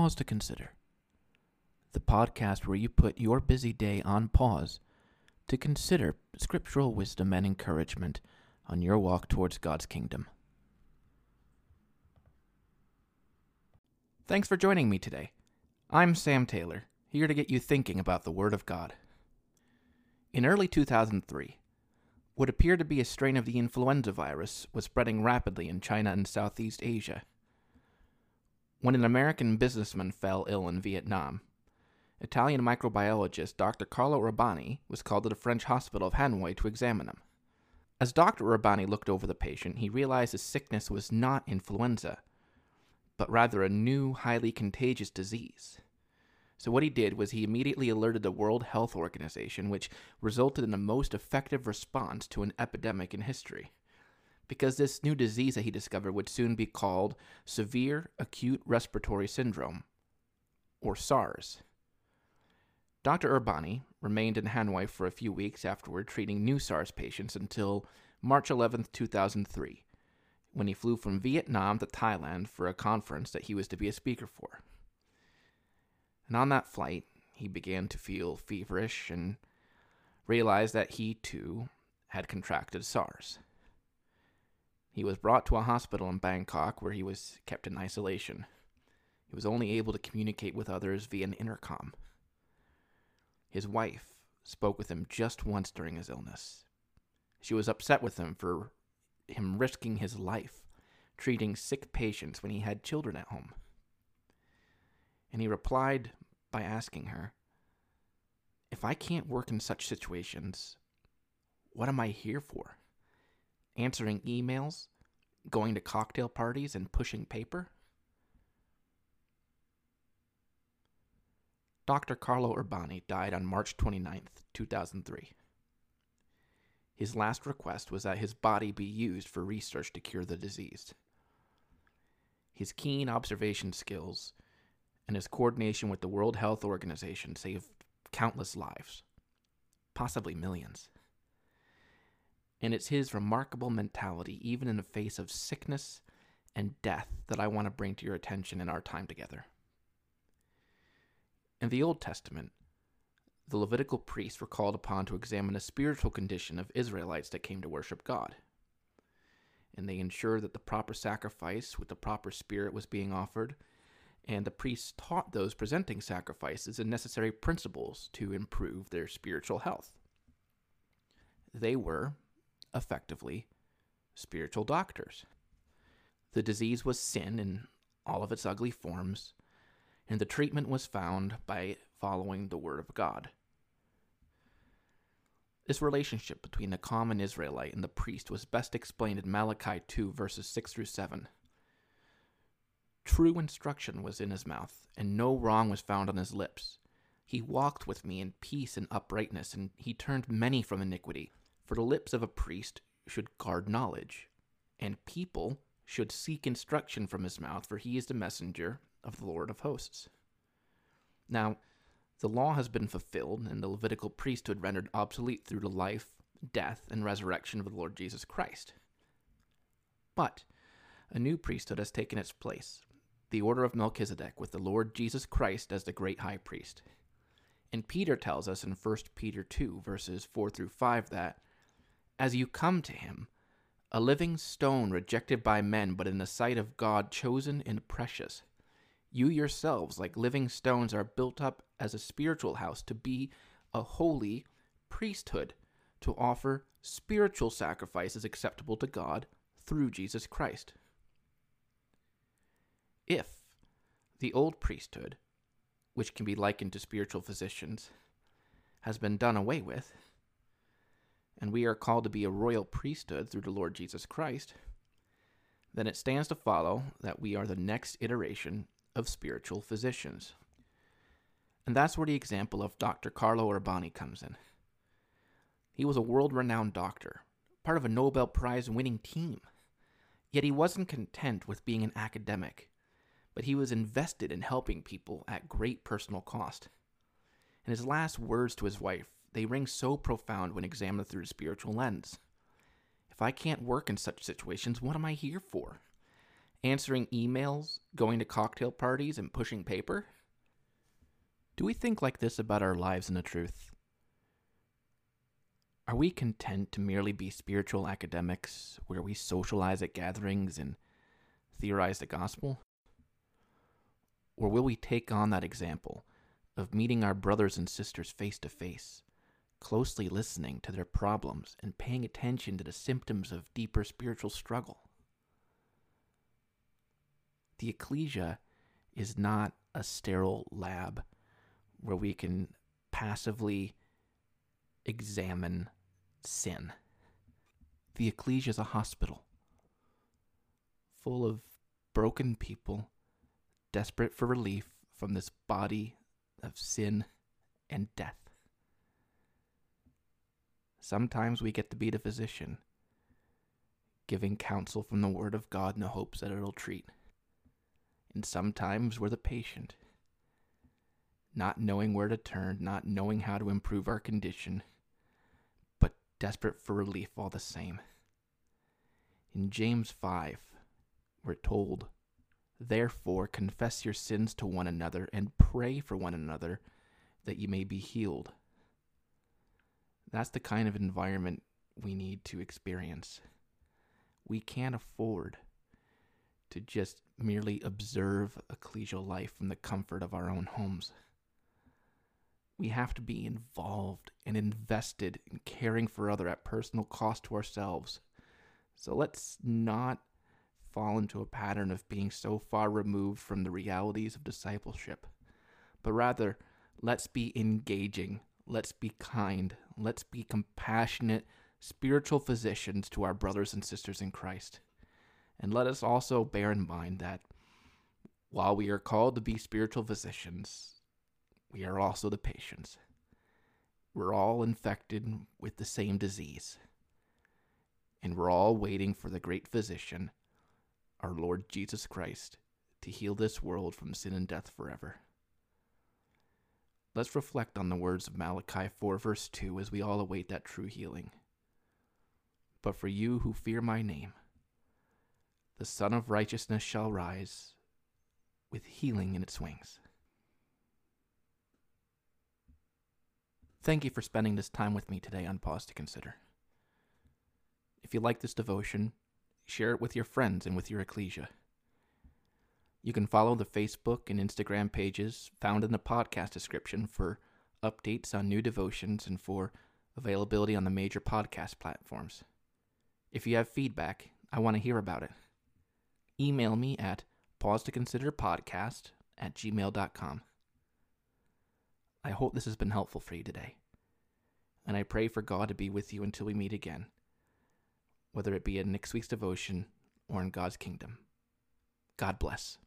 Pause to Consider, the podcast where you put your busy day on pause to consider scriptural wisdom and encouragement on your walk towards God's kingdom. Thanks for joining me today. I'm Sam Taylor, here to get you thinking about the Word of God. In early 2003, what appeared to be a strain of the influenza virus was spreading rapidly in China and Southeast Asia. When an American businessman fell ill in Vietnam, Italian microbiologist Dr. Carlo Urbani was called to the French hospital of Hanoi to examine him. As Dr. Urbani looked over the patient, he realized his sickness was not influenza, but rather a new, highly contagious disease. So, what he did was he immediately alerted the World Health Organization, which resulted in the most effective response to an epidemic in history. Because this new disease that he discovered would soon be called Severe Acute Respiratory Syndrome, or SARS. Dr. Urbani remained in Hanoi for a few weeks afterward, treating new SARS patients until March 11, 2003, when he flew from Vietnam to Thailand for a conference that he was to be a speaker for. And on that flight, he began to feel feverish and realized that he too had contracted SARS. He was brought to a hospital in Bangkok where he was kept in isolation. He was only able to communicate with others via an intercom. His wife spoke with him just once during his illness. She was upset with him for him risking his life treating sick patients when he had children at home and he replied by asking her, If I can't work in such situations, what am I here for? Answering emails, going to cocktail parties, and pushing paper? Dr. Carlo Urbani died on March 29, 2003. His last request was that his body be used for research to cure the disease. His keen observation skills and his coordination with the World Health Organization saved countless lives, possibly millions. And it's his remarkable mentality, even in the face of sickness and death, that I want to bring to your attention in our time together. In the Old Testament, the Levitical priests were called upon to examine the spiritual condition of Israelites that came to worship God. And they ensured that the proper sacrifice with the proper spirit was being offered and the priests taught those presenting sacrifices the necessary principles to improve their spiritual health. They were, effectively, spiritual doctors. The disease was sin in all of its ugly forms, and the treatment was found by following the Word of God. This relationship between the common Israelite and the priest was best explained in Malachi 2, verses 6 through 7. True instruction was in his mouth, and no wrong was found on his lips. He walked with me in peace and uprightness, and he turned many from iniquity. For the lips of a priest should guard knowledge, and people should seek instruction from his mouth, for he is the messenger of the Lord of hosts. Now, the law has been fulfilled, and the Levitical priesthood rendered obsolete through the life, death, and resurrection of the Lord Jesus Christ. But a new priesthood has taken its place, the order of Melchizedek, with the Lord Jesus Christ as the great high priest. And Peter tells us in 1 Peter 2, verses 4 through 5, that as you come to him, a living stone rejected by men, but in the sight of God chosen and precious, you yourselves, like living stones, are built up as a spiritual house to be a holy priesthood, to offer spiritual sacrifices acceptable to God through Jesus Christ. If the old priesthood, which can be likened to spiritual physicians, has been done away with, and we are called to be a royal priesthood through the Lord Jesus Christ, then it stands to follow that we are the next iteration of spiritual physicians. And that's where the example of Dr. Carlo Urbani comes in. He was a world renowned doctor, part of a Nobel Prize winning team. Yet he wasn't content with being an academic but he was invested in helping people at great personal cost. And his last words to his wife, they ring so profound when examined through a spiritual lens. If I can't work in such situations, what am I here for? answering emails, going to cocktail parties, and pushing paper? Do we think like this about our lives and the truth? Are we content to merely be spiritual academics where we socialize at gatherings and theorize the gospel? Or will we take on that example of meeting our brothers and sisters face to face, closely listening to their problems and paying attention to the symptoms of deeper spiritual struggle? The ecclesia is not a sterile lab where we can passively examine sin. The ecclesia is a hospital full of broken people desperate for relief from this body of sin and death. Sometimes we get to be the physician, giving counsel from the Word of God in the hopes that it'll treat. And sometimes we're the patient, not knowing where to turn, not knowing how to improve our condition, but desperate for relief all the same. In James 5, we're told Therefore, confess your sins to one another and pray for one another that you may be healed. That's the kind of environment we need to experience. We can't afford to just merely observe ecclesial life from the comfort of our own homes. We have to be involved and invested in caring for other at personal cost to ourselves. So let's not fall into a pattern of being so far removed from the realities of discipleship, but rather, let's be engaging, let's be kind, let's be compassionate spiritual physicians to our brothers and sisters in Christ. And let us also bear in mind that while we are called to be spiritual physicians, we are also the patients. We're all infected with the same disease. And we're all waiting for the great physician our Lord Jesus Christ to heal this world from sin and death forever. Let's reflect on the words of Malachi 4, verse 2, as we all await that true healing. But for you who fear my name, the Sun of Righteousness shall rise with healing in its wings. Thank you for spending this time with me today on Pause to Consider. If you like this devotion, share it with your friends and with your ecclesia. You can follow the Facebook and Instagram pages found in the podcast description for updates on new devotions and for availability on the major podcast platforms. If you have feedback, I want to hear about it. Email me at pause to consider podcast at gmail.com. I hope this has been helpful for you today, and I pray for God to be with you until we meet again whether it be in next week's devotion or in God's kingdom. God bless.